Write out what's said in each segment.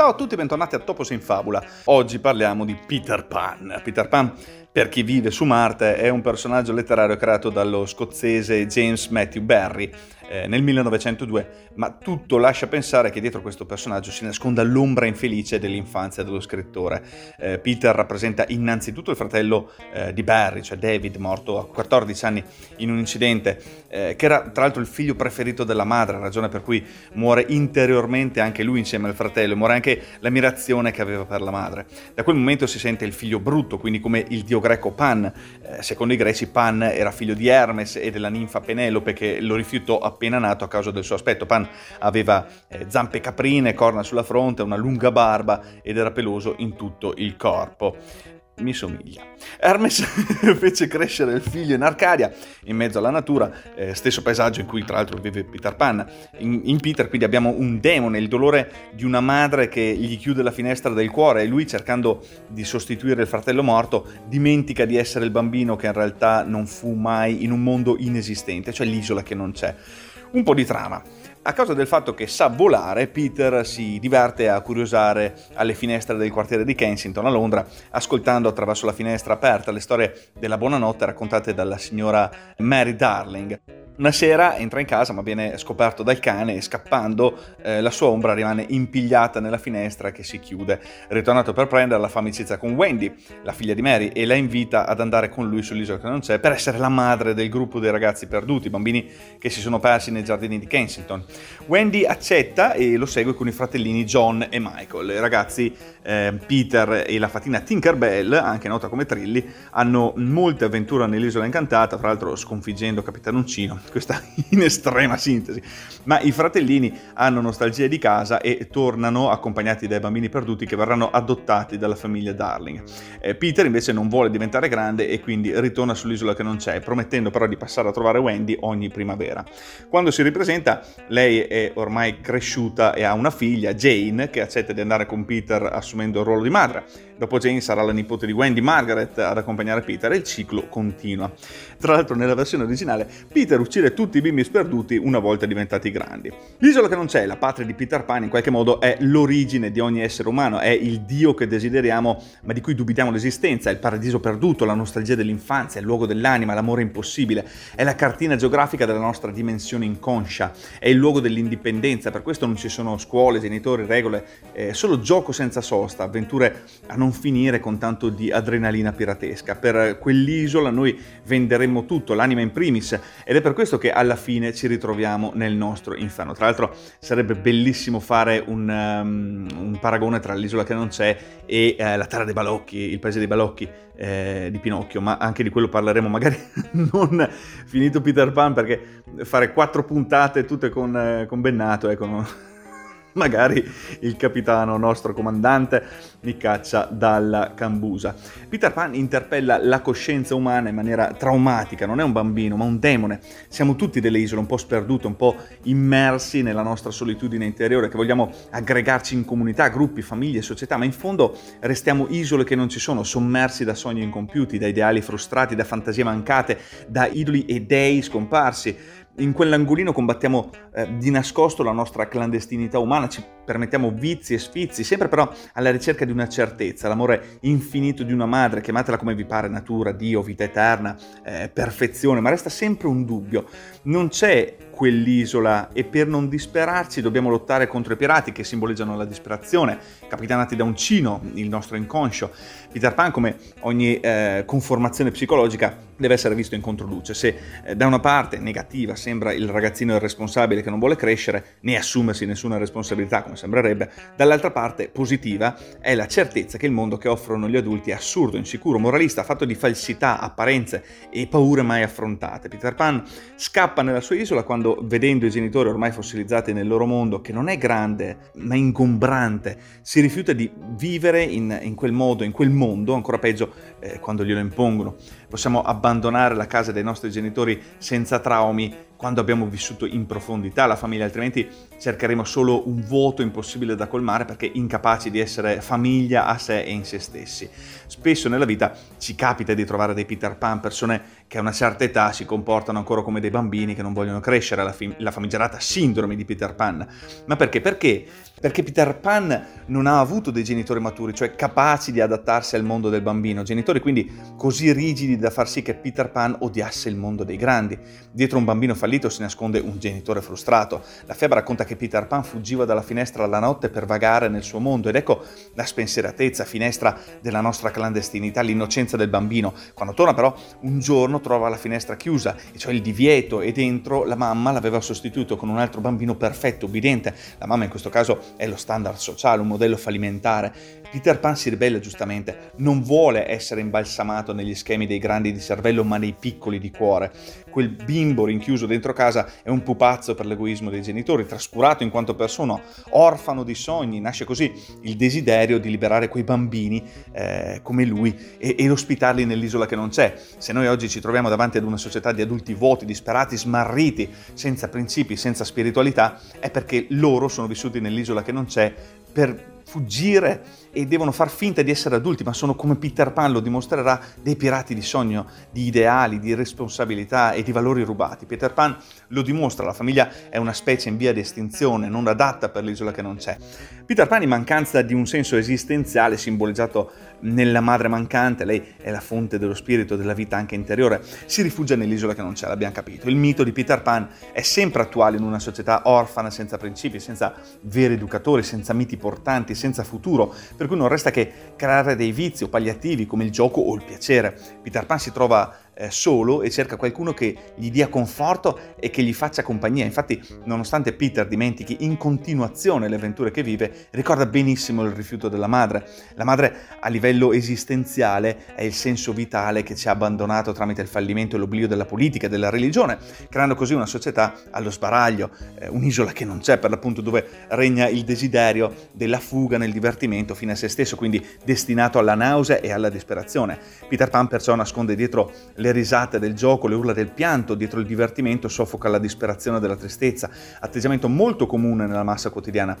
Ciao a tutti e bentornati a Topos in Fabula. Oggi parliamo di Peter Pan. Peter Pan, per chi vive su Marte, è un personaggio letterario creato dallo scozzese James Matthew Barry eh, nel 1902, ma tutto lascia pensare che dietro questo personaggio si nasconda l'ombra infelice dell'infanzia dello scrittore. Eh, Peter rappresenta innanzitutto il fratello eh, di Barry, cioè David, morto a 14 anni in un incidente, eh, che era tra l'altro il figlio preferito della madre, ragione per cui muore interiormente anche lui insieme al fratello, muore anche l'ammirazione che aveva per la madre. Da quel momento si sente il figlio brutto, quindi come il dio greco Pan. Eh, secondo i greci Pan era figlio di Hermes e della ninfa Penelope che lo rifiutò appena nato a causa del suo aspetto. Pan aveva eh, zampe caprine, corna sulla fronte, una lunga barba ed era peloso in tutto il corpo mi somiglia. Hermes fece crescere il figlio in Arcadia, in mezzo alla natura, eh, stesso paesaggio in cui tra l'altro vive Peter Pan. In, in, Peter quindi abbiamo un demone, il dolore di una madre che gli chiude la finestra del cuore e lui cercando di sostituire il fratello morto dimentica di essere il bambino che in realtà non fu mai in un mondo inesistente, cioè l'isola che non c'è. Un po' di trama. A causa del fatto che sa volare, Peter si diverte a curiosare alle finestre del quartiere di Kensington a Londra, ascoltando attraverso la finestra aperta le storie della buonanotte raccontate dalla signora Mary Darling. Una sera entra in casa ma viene scoperto dal cane e scappando eh, la sua ombra rimane impigliata nella finestra che si chiude. Ritornato per prenderla fa amicizia con Wendy, la figlia di Mary, e la invita ad andare con lui sull'isola che non c'è per essere la madre del gruppo dei ragazzi perduti, bambini che si sono persi nei giardini di Kensington. Wendy accetta e lo segue con i fratellini John e Michael. Ragazzi eh, Peter e la fatina Tinkerbell, anche nota come Trilli, hanno molte avventure nell'isola incantata, fra l'altro sconfiggendo Capitanuncino questa in estrema sintesi. Ma i fratellini hanno nostalgia di casa e tornano accompagnati dai bambini perduti che verranno adottati dalla famiglia Darling. Eh, Peter invece non vuole diventare grande e quindi ritorna sull'isola che non c'è, promettendo però di passare a trovare Wendy ogni primavera. Quando si ripresenta, lei è ormai cresciuta e ha una figlia, Jane, che accetta di andare con Peter assumendo il ruolo di madre. Dopo Jane sarà la nipote di Wendy, Margaret, ad accompagnare Peter e il ciclo continua. Tra l'altro nella versione originale Peter uccide tutti i bimbi sperduti una volta diventati grandi. L'isola che non c'è, la patria di Peter Pan, in qualche modo è l'origine di ogni essere umano, è il Dio che desideriamo ma di cui dubitiamo l'esistenza, è il paradiso perduto, la nostalgia dell'infanzia, il luogo dell'anima, l'amore impossibile, è la cartina geografica della nostra dimensione inconscia, è il luogo dell'indipendenza, per questo non ci sono scuole, genitori, regole, è solo gioco senza sosta, avventure a non non finire con tanto di adrenalina piratesca. Per quell'isola noi venderemmo tutto, l'anima in primis, ed è per questo che alla fine ci ritroviamo nel nostro inferno. Tra l'altro sarebbe bellissimo fare un, um, un paragone tra l'isola che non c'è e uh, la terra dei balocchi, il paese dei balocchi eh, di Pinocchio, ma anche di quello parleremo magari non finito Peter Pan, perché fare quattro puntate tutte con, eh, con Bennato, ecco, no? magari il capitano, nostro comandante, mi caccia dalla cambusa. Peter Pan interpella la coscienza umana in maniera traumatica, non è un bambino, ma un demone. Siamo tutti delle isole un po' sperdute, un po' immersi nella nostra solitudine interiore, che vogliamo aggregarci in comunità, gruppi, famiglie, società, ma in fondo restiamo isole che non ci sono, sommersi da sogni incompiuti, da ideali frustrati, da fantasie mancate, da idoli e dei scomparsi in quell'angolino combattiamo eh, di nascosto la nostra clandestinità umana, ci permettiamo vizi e sfizi, sempre però alla ricerca di una certezza, l'amore infinito di una madre, chiamatela come vi pare, natura, Dio, vita eterna, eh, perfezione, ma resta sempre un dubbio. Non c'è quell'isola e per non disperarci dobbiamo lottare contro i pirati che simboleggiano la disperazione, capitanati da un cino, il nostro inconscio. Peter Pan, come ogni eh, conformazione psicologica, deve essere visto in controluce. Se eh, da una parte negativa sembra il ragazzino irresponsabile che non vuole crescere, né assumersi nessuna responsabilità come sembrerebbe, dall'altra parte positiva è la certezza che il mondo che offrono gli adulti è assurdo, insicuro, moralista, fatto di falsità, apparenze e paure mai affrontate. Peter Pan scappa nella sua isola quando vedendo i genitori ormai fossilizzati nel loro mondo, che non è grande ma ingombrante, si rifiuta di vivere in, in quel modo, in quel mondo, ancora peggio eh, quando glielo impongono. Possiamo abbandonare la casa dei nostri genitori senza traumi quando abbiamo vissuto in profondità la famiglia, altrimenti cercheremo solo un vuoto impossibile da colmare perché incapaci di essere famiglia a sé e in se stessi. Spesso nella vita ci capita di trovare dei Peter Pan, persone che a una certa età si comportano ancora come dei bambini che non vogliono crescere, la, fi- la famigerata sindrome di Peter Pan. Ma perché? Perché perché Peter Pan non ha avuto dei genitori maturi, cioè capaci di adattarsi al mondo del bambino, genitori quindi così rigidi da far sì che Peter Pan odiasse il mondo dei grandi. Dietro un bambino fallito si nasconde un genitore frustrato. La fiaba racconta che Peter Pan fuggiva dalla finestra alla notte per vagare nel suo mondo ed ecco la spensieratezza, finestra della nostra clandestinità, l'innocenza del bambino. Quando torna però un giorno trova la finestra chiusa, e cioè il divieto e dentro la mamma l'aveva sostituito con un altro bambino perfetto, obbediente. La mamma in questo caso è lo standard sociale, un modello fallimentare. Peter Pan si ribella giustamente, non vuole essere imbalsamato negli schemi dei grandi di cervello ma nei piccoli di cuore. Quel bimbo rinchiuso dentro casa è un pupazzo per l'egoismo dei genitori, trascurato in quanto persona, orfano di sogni, nasce così il desiderio di liberare quei bambini eh, come lui e, e ospitarli nell'isola che non c'è. Se noi oggi ci troviamo davanti ad una società di adulti vuoti, disperati, smarriti, senza principi, senza spiritualità, è perché loro sono vissuti nell'isola che non c'è per fuggire e devono far finta di essere adulti, ma sono come Peter Pan lo dimostrerà, dei pirati di sogno, di ideali, di responsabilità e di valori rubati. Peter Pan lo dimostra, la famiglia è una specie in via di estinzione, non adatta per l'isola che non c'è. Peter Pan in mancanza di un senso esistenziale simboleggiato nella madre mancante, lei è la fonte dello spirito, della vita anche interiore, si rifugia nell'isola che non c'è, l'abbiamo capito. Il mito di Peter Pan è sempre attuale in una società orfana, senza principi, senza veri educatori, senza miti portanti, senza futuro, per cui non resta che creare dei vizi o palliativi come il gioco o il piacere. Peter Pan si trova eh, solo e cerca qualcuno che gli dia conforto e che gli faccia compagnia. Infatti, nonostante Peter dimentichi in continuazione le avventure che vive, ricorda benissimo il rifiuto della madre. La madre a livello esistenziale è il senso vitale che ci ha abbandonato tramite il fallimento e l'oblio della politica e della religione, creando così una società allo sbaraglio, eh, un'isola che non c'è per l'appunto dove regna il desiderio della fuga nel divertimento fine a se stesso, quindi destinato alla nausea e alla disperazione. Peter Pan perciò nasconde dietro le le risate del gioco, le urla del pianto, dietro il divertimento soffoca la disperazione della tristezza, atteggiamento molto comune nella massa quotidiana.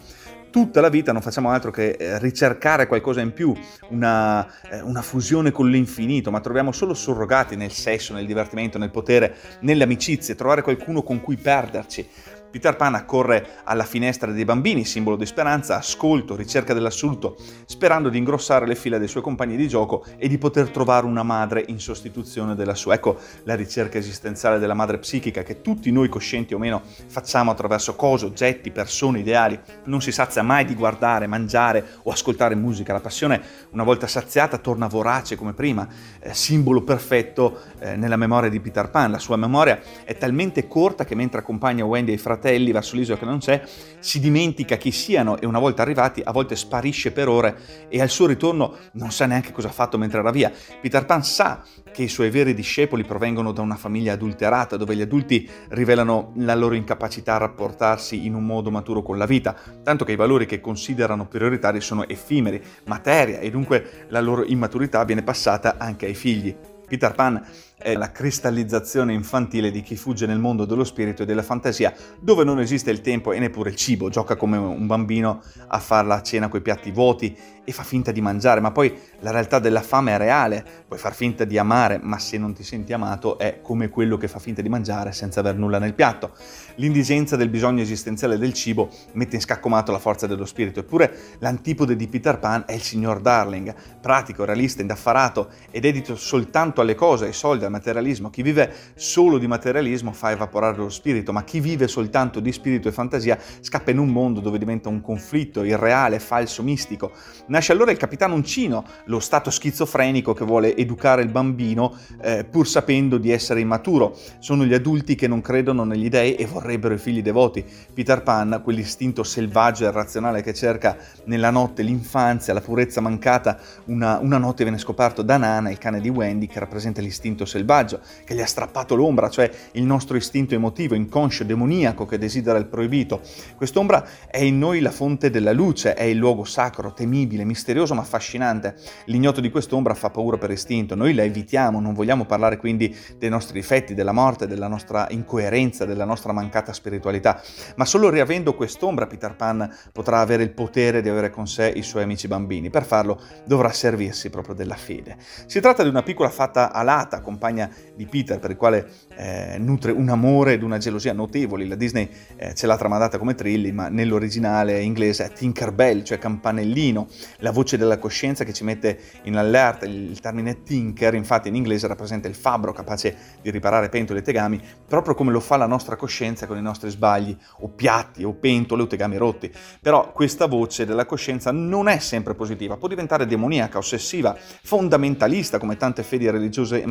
Tutta la vita non facciamo altro che eh, ricercare qualcosa in più, una, eh, una fusione con l'infinito, ma troviamo solo surrogati nel sesso, nel divertimento, nel potere, nelle amicizie, trovare qualcuno con cui perderci. Peter Pan accorre alla finestra dei bambini, simbolo di speranza, ascolto, ricerca dell'assoluto, sperando di ingrossare le fila dei suoi compagni di gioco e di poter trovare una madre in sostituzione della sua. Ecco la ricerca esistenziale della madre psichica che tutti noi, coscienti o meno, facciamo attraverso cose, oggetti, persone, ideali. Non si sazia mai di guardare, mangiare o ascoltare musica. La passione, una volta saziata, torna vorace come prima, eh, simbolo perfetto eh, nella memoria di Peter Pan. La sua memoria è talmente corta che mentre accompagna Wendy e i fratelli fratelli verso l'isola che non c'è, si dimentica chi siano e una volta arrivati a volte sparisce per ore e al suo ritorno non sa neanche cosa ha fatto mentre era via. Peter Pan sa che i suoi veri discepoli provengono da una famiglia adulterata dove gli adulti rivelano la loro incapacità a rapportarsi in un modo maturo con la vita, tanto che i valori che considerano prioritari sono effimeri, materia e dunque la loro immaturità viene passata anche ai figli. Peter Pan è la cristallizzazione infantile di chi fugge nel mondo dello spirito e della fantasia, dove non esiste il tempo e neppure il cibo, gioca come un bambino a fare la cena coi piatti vuoti e fa finta di mangiare, ma poi la realtà della fame è reale, puoi far finta di amare, ma se non ti senti amato è come quello che fa finta di mangiare senza aver nulla nel piatto. L'indigenza del bisogno esistenziale del cibo mette in scaccomato la forza dello spirito, eppure l'antipode di Peter Pan è il signor Darling, pratico, realista, indaffarato ed edito soltanto alle cose, ai soldi, al materialismo. Chi vive solo di materialismo fa evaporare lo spirito, ma chi vive soltanto di spirito e fantasia scappa in un mondo dove diventa un conflitto irreale, falso, mistico. Nasce allora il capitano Uncino, lo stato schizofrenico che vuole educare il bambino eh, pur sapendo di essere immaturo. Sono gli adulti che non credono negli dei e vorrebbero i figli devoti. Peter Pan, quell'istinto selvaggio e irrazionale che cerca nella notte l'infanzia, la purezza mancata, una, una notte viene scoperto da Nana, il cane di Wendy, che rappresenta l'istinto selvaggio selvaggio, che gli ha strappato l'ombra, cioè il nostro istinto emotivo, inconscio, demoniaco che desidera il proibito. Quest'ombra è in noi la fonte della luce, è il luogo sacro, temibile, misterioso ma affascinante. L'ignoto di quest'ombra fa paura per istinto, noi la evitiamo, non vogliamo parlare quindi dei nostri difetti, della morte, della nostra incoerenza, della nostra mancata spiritualità, ma solo riavendo quest'ombra Peter Pan potrà avere il potere di avere con sé i suoi amici bambini. Per farlo dovrà servirsi proprio della fede. Si tratta di una piccola fata alata, compagna di Peter, per il quale eh, nutre un amore ed una gelosia notevoli. La Disney eh, ce l'ha tramandata come Trilli, ma nell'originale inglese è Tinkerbell, cioè campanellino, la voce della coscienza che ci mette in allerta. Il termine Tinker, infatti, in inglese rappresenta il fabbro capace di riparare pentole e tegami, proprio come lo fa la nostra coscienza con i nostri sbagli, o piatti, o pentole, o tegami rotti. Però questa voce della coscienza non è sempre positiva, può diventare demoniaca, ossessiva, fondamentalista, come tante fedi religiose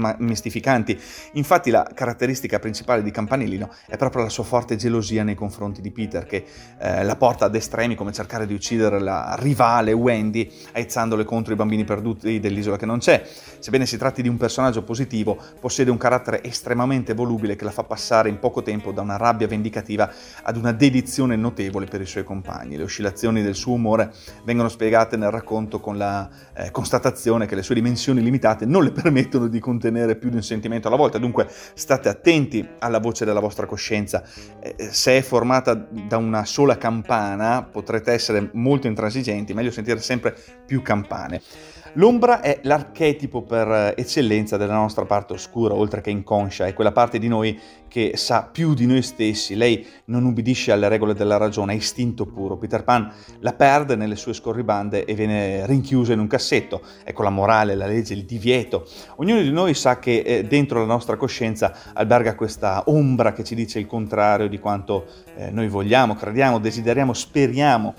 mistificanti. Infatti la caratteristica principale di Campanellino è proprio la sua forte gelosia nei confronti di Peter, che eh, la porta ad estremi come cercare di uccidere la rivale Wendy, aizzandole contro i bambini perduti dell'isola che non c'è. Sebbene si tratti di un personaggio positivo, possiede un carattere estremamente volubile che la fa passare in poco tempo da una rabbia vendicativa ad una dedizione notevole per i suoi compagni. Le oscillazioni del suo umore vengono spiegate nel racconto con la eh, constatazione che le sue dimensioni limitate non le permettono di contenere più di un sentimento alla volta, dunque state attenti alla voce della vostra coscienza. Eh, se è formata da una sola campana potrete essere molto intransigenti, meglio sentire sempre più campane. L'ombra è l'archetipo per eh, eccellenza della nostra parte oscura, oltre che inconscia, è quella parte di noi che sa più di noi stessi. Lei non ubbidisce alle regole della ragione, è istinto puro. Peter Pan la perde nelle sue scorribande e viene rinchiuso in un cassetto. Ecco la morale, la legge, il divieto. Ognuno di noi sa che eh, dentro la nostra coscienza alberga questa ombra che ci dice il contrario di quanto eh, noi vogliamo, crediamo, desideriamo, speriamo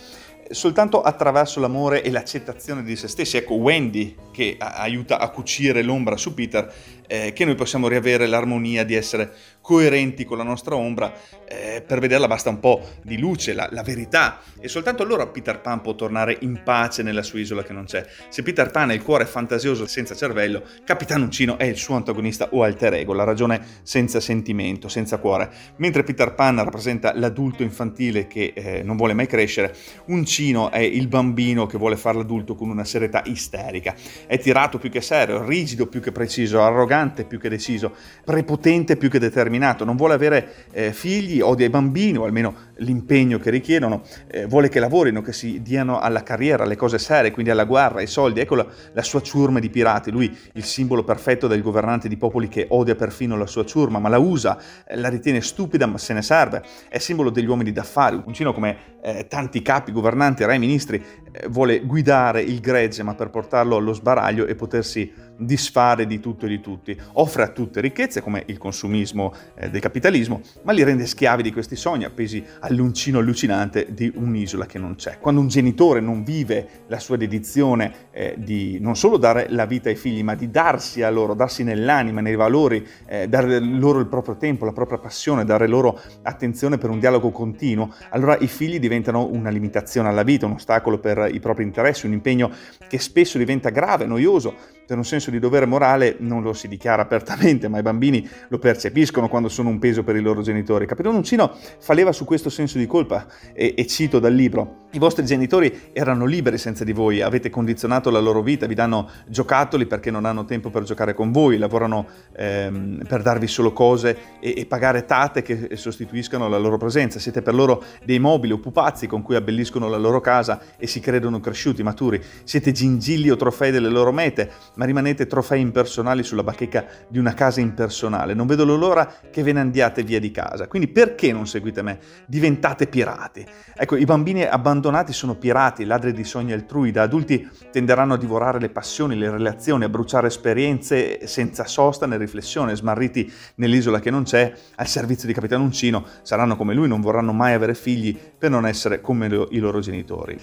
soltanto attraverso l'amore e l'accettazione di se stessi. Ecco Wendy che aiuta a cucire l'ombra su Peter, eh, che noi possiamo riavere l'armonia di essere coerenti con la nostra ombra, eh, per vederla basta un po' di luce, la, la, verità, e soltanto allora Peter Pan può tornare in pace nella sua isola che non c'è. Se Peter Pan è il cuore fantasioso senza cervello, Capitan Uncino è il suo antagonista o alter ego, la ragione senza sentimento, senza cuore. Mentre Peter Pan rappresenta l'adulto infantile che eh, non vuole mai crescere, Uncino è il bambino che vuole fare l'adulto con una serietà isterica. È tirato più che serio, rigido più che preciso, arrogante più che deciso, prepotente più che determinato, non vuole avere eh, figli, odia i bambini o almeno l'impegno che richiedono, eh, vuole che lavorino, che si diano alla carriera, alle cose serie, quindi alla guerra, ai soldi. Ecco la, la sua ciurma di pirati, lui il simbolo perfetto del governante di popoli che odia perfino la sua ciurma, ma la usa, eh, la ritiene stupida ma se ne serve, è simbolo degli uomini d'affari, Uncino come eh, tanti capi, governanti, re, ministri, vuole guidare il gregge ma per portarlo allo sbaraglio e potersi disfare di tutto e di tutti. Offre a tutte ricchezze come il consumismo eh, del capitalismo, ma li rende schiavi di questi sogni appesi all'uncino allucinante di un'isola che non c'è. Quando un genitore non vive la sua dedizione eh, di non solo dare la vita ai figli, ma di darsi a loro, darsi nell'anima, nei valori, eh, dare loro il proprio tempo, la propria passione, dare loro attenzione per un dialogo continuo, allora i figli diventano una limitazione alla vita, un ostacolo per i propri interessi, un impegno che spesso diventa grave, noioso, per un senso di dovere morale non lo si dichiara apertamente, ma i bambini lo percepiscono quando sono un peso per i loro genitori. Capitano Uncino faleva su questo senso di colpa e, e cito dal libro, i vostri genitori erano liberi senza di voi, avete condizionato la loro vita, vi danno giocattoli perché non hanno tempo per giocare con voi, lavorano ehm, per darvi solo cose e, e pagare tate che sostituiscano la loro presenza, siete per loro dei mobili o pupazzi con cui abbelliscono la loro casa e si credono cresciuti, maturi, siete gingilli o trofei delle loro mete, ma rimanete trofei impersonali sulla bacheca di una casa impersonale. Non vedo l'ora che ve ne andiate via di casa. Quindi perché non seguite me? Diventate pirati. Ecco, i bambini abbandonati sono pirati, ladri di sogni altrui. Da adulti tenderanno a divorare le passioni, le relazioni, a bruciare esperienze senza sosta né riflessione, smarriti nell'isola che non c'è, al servizio di Capitano Uncino. Saranno come lui, non vorranno mai avere figli per non essere come i loro genitori.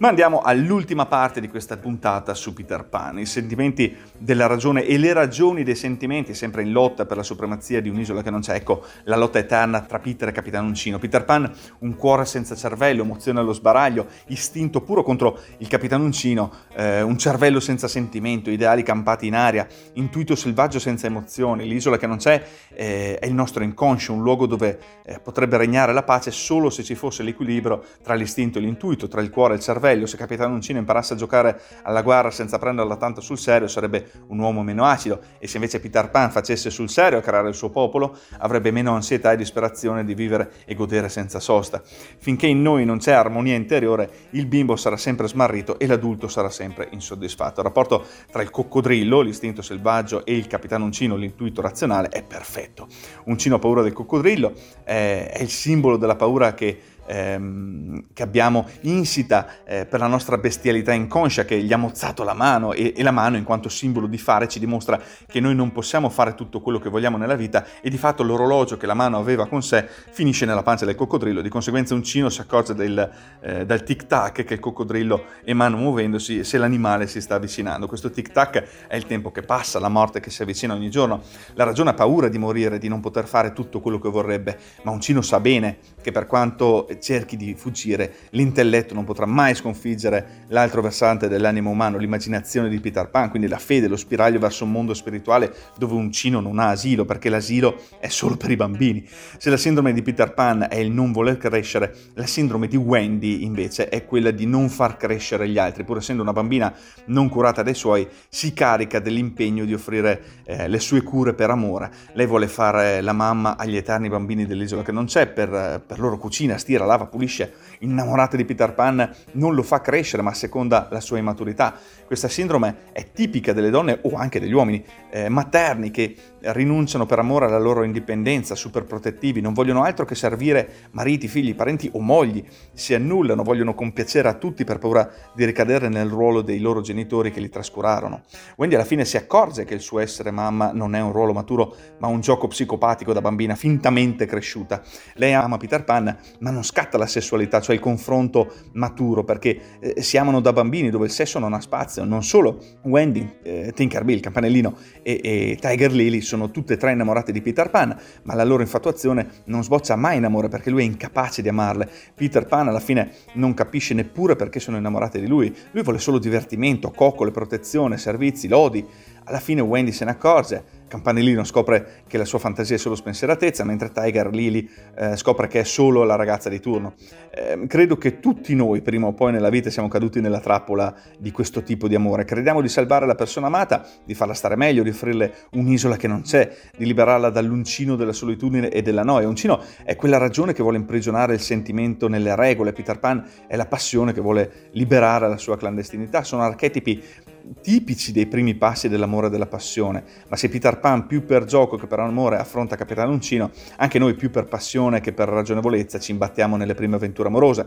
Ma andiamo all'ultima parte di questa puntata su Peter Pan, i sentimenti della ragione e le ragioni dei sentimenti, sempre in lotta per la supremazia di un'isola che non c'è. Ecco, la lotta eterna tra Peter e Capitano Uncino. Peter Pan, un cuore senza cervello, emozione allo sbaraglio, istinto puro contro il Capitano Uncino, eh, un cervello senza sentimento, ideali campati in aria, intuito selvaggio senza emozioni. L'isola che non c'è eh, è il nostro inconscio, un luogo dove eh, potrebbe regnare la pace solo se ci fosse l'equilibrio tra l'istinto e l'intuito, tra il cuore e il cervello. Se Capitano Uncino imparasse a giocare alla guerra senza prenderla tanto sul serio, sarebbe un uomo meno acido. E se invece Peter Pan facesse sul serio a creare il suo popolo, avrebbe meno ansietà e disperazione di vivere e godere senza sosta. Finché in noi non c'è armonia interiore, il bimbo sarà sempre smarrito e l'adulto sarà sempre insoddisfatto. Il rapporto tra il coccodrillo, l'istinto selvaggio, e il capitano Uncino, l'intuito razionale, è perfetto. Uncino ha paura del coccodrillo, è il simbolo della paura che ehm, che abbiamo insita eh, per la nostra bestialità inconscia che gli ha mozzato la mano e, e, la mano in quanto simbolo di fare ci dimostra che noi non possiamo fare tutto quello che vogliamo nella vita e di fatto l'orologio che la mano aveva con sé finisce nella pancia del coccodrillo, di conseguenza un cino si accorge del, eh, dal tic tac che il coccodrillo emana muovendosi se l'animale si sta avvicinando. Questo tic tac è il tempo che passa, la morte che si avvicina ogni giorno. La ragione ha paura di morire, di non poter fare tutto quello che vorrebbe, ma un cino sa bene che per quanto cerchi di fuggire, l'intelletto non potrà mai sconfiggere l'altro versante dell'animo umano, l'immaginazione di Peter Pan, quindi la fede, lo spiraglio verso un mondo spirituale dove un cino non ha asilo, perché l'asilo è solo per i bambini. Se la sindrome di Peter Pan è il non voler crescere, la sindrome di Wendy invece è quella di non far crescere gli altri, pur essendo una bambina non curata dai suoi, si carica dell'impegno di offrire eh, le sue cure per amore. Lei vuole fare la mamma agli eterni bambini dell'isola che non c'è, per, per loro cucina, stira, lava, pulisce, innamorata di Peter Pan, non lo fa crescere ma seconda la sua immaturità. Questa sindrome è tipica delle donne o anche degli uomini eh, materni che rinunciano per amore alla loro indipendenza, super protettivi, non vogliono altro che servire mariti, figli, parenti o mogli, si annullano, vogliono compiacere a tutti per paura di ricadere nel ruolo dei loro genitori che li trascurarono. Wendy alla fine si accorge che il suo essere mamma non è un ruolo maturo, ma un gioco psicopatico da bambina fintamente cresciuta. Lei ama Peter Pan, ma non scatta la sessualità, cioè il confronto maturo, perché eh, si amano da bambini dove il sesso non ha spazio. Non solo Wendy, eh, Tinkerbell, Campanellino e, e Tiger Lily sono tutte e tre innamorate di Peter Pan, ma la loro infatuazione non sboccia mai in amore perché lui è incapace di amarle. Peter Pan alla fine non capisce neppure perché sono innamorate di lui, lui vuole solo divertimento, coccole, protezione, servizi, lodi. Alla fine Wendy se ne accorge Campanellino scopre che la sua fantasia è solo spensieratezza, mentre Tiger Lily eh, scopre che è solo la ragazza di turno. Eh, credo che tutti noi, prima o poi nella vita, siamo caduti nella trappola di questo tipo di amore. Crediamo di salvare la persona amata, di farla stare meglio, di offrirle un'isola che non c'è, di liberarla dall'uncino della solitudine e della noia. Uncino è quella ragione che vuole imprigionare il sentimento nelle regole. Peter Pan è la passione che vuole liberare la sua clandestinità. Sono archetipi tipici dei primi passi dell'amore e della passione, ma se Peter Pan più per gioco che per amore affronta Capitano Uncino, anche noi più per passione che per ragionevolezza ci imbattiamo nelle prime avventure amorose.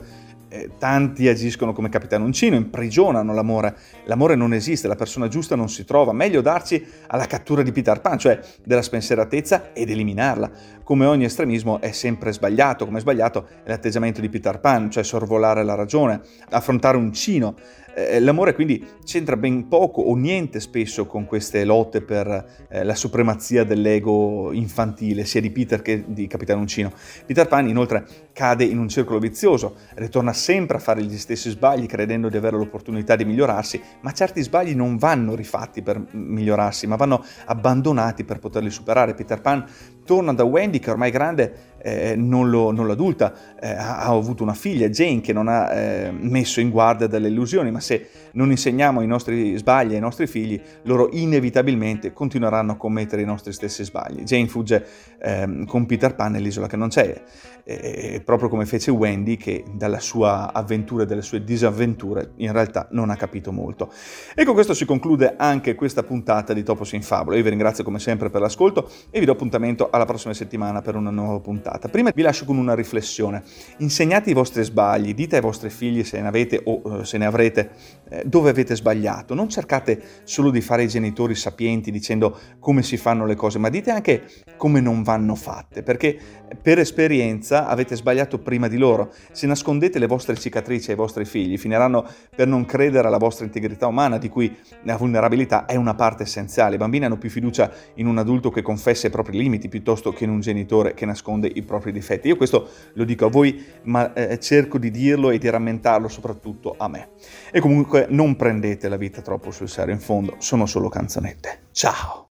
Eh, tanti agiscono come Capitano Uncino, imprigionano l'amore. L'amore non esiste, la persona giusta non si trova. Meglio darci alla cattura di Peter Pan, cioè della spensieratezza ed eliminarla. Come ogni estremismo è sempre sbagliato, come sbagliato è l'atteggiamento di Peter Pan, cioè sorvolare la ragione, affrontare Uncino eh, l'amore quindi c'entra ben poco o niente spesso con queste lotte per eh, la supremazia dell'ego infantile, sia di Peter che di Capitano Uncino. Peter Pan inoltre cade in un circolo vizioso, ritorna sempre a fare gli stessi sbagli credendo di avere l'opportunità di migliorarsi, ma certi sbagli non vanno rifatti per migliorarsi, ma vanno abbandonati per poterli superare. Peter Pan torna da Wendy che ormai è grande eh, non, lo, non, lo, eh, ha, ha, avuto una figlia, Jane, che non ha eh, messo in guardia dalle illusioni, ma se non insegniamo i nostri sbagli ai nostri figli, loro inevitabilmente continueranno a commettere i nostri stessi sbagli. Jane fugge ehm, con Peter Pan nell'isola che non c'è, proprio come fece Wendy, che dalla sua avventura e dalle sue disavventure in realtà non ha capito molto. E con questo si conclude anche questa puntata di Topos in Fabula. Io vi ringrazio come sempre per l'ascolto e vi do appuntamento alla prossima settimana per una nuova puntata. Prima vi lascio con una riflessione. Insegnate i vostri sbagli, dite ai vostri figli se ne avete o eh, se ne avrete eh, dove avete sbagliato. Non cercate solo di fare i genitori sapienti dicendo come si fanno le cose, ma dite anche come non vanno fatte, perché per esperienza avete sbagliato sbagliato prima di loro. Se nascondete le vostre cicatrici ai vostri figli, finiranno per non credere alla vostra integrità umana, di cui la vulnerabilità è una parte essenziale. I bambini hanno più fiducia in un adulto che confessa i propri limiti piuttosto che in un genitore che nasconde i propri difetti. Io questo lo dico a voi, ma eh, cerco di dirlo e di rammentarlo soprattutto a me. E comunque non prendete la vita troppo sul serio, in fondo sono solo canzonette. Ciao!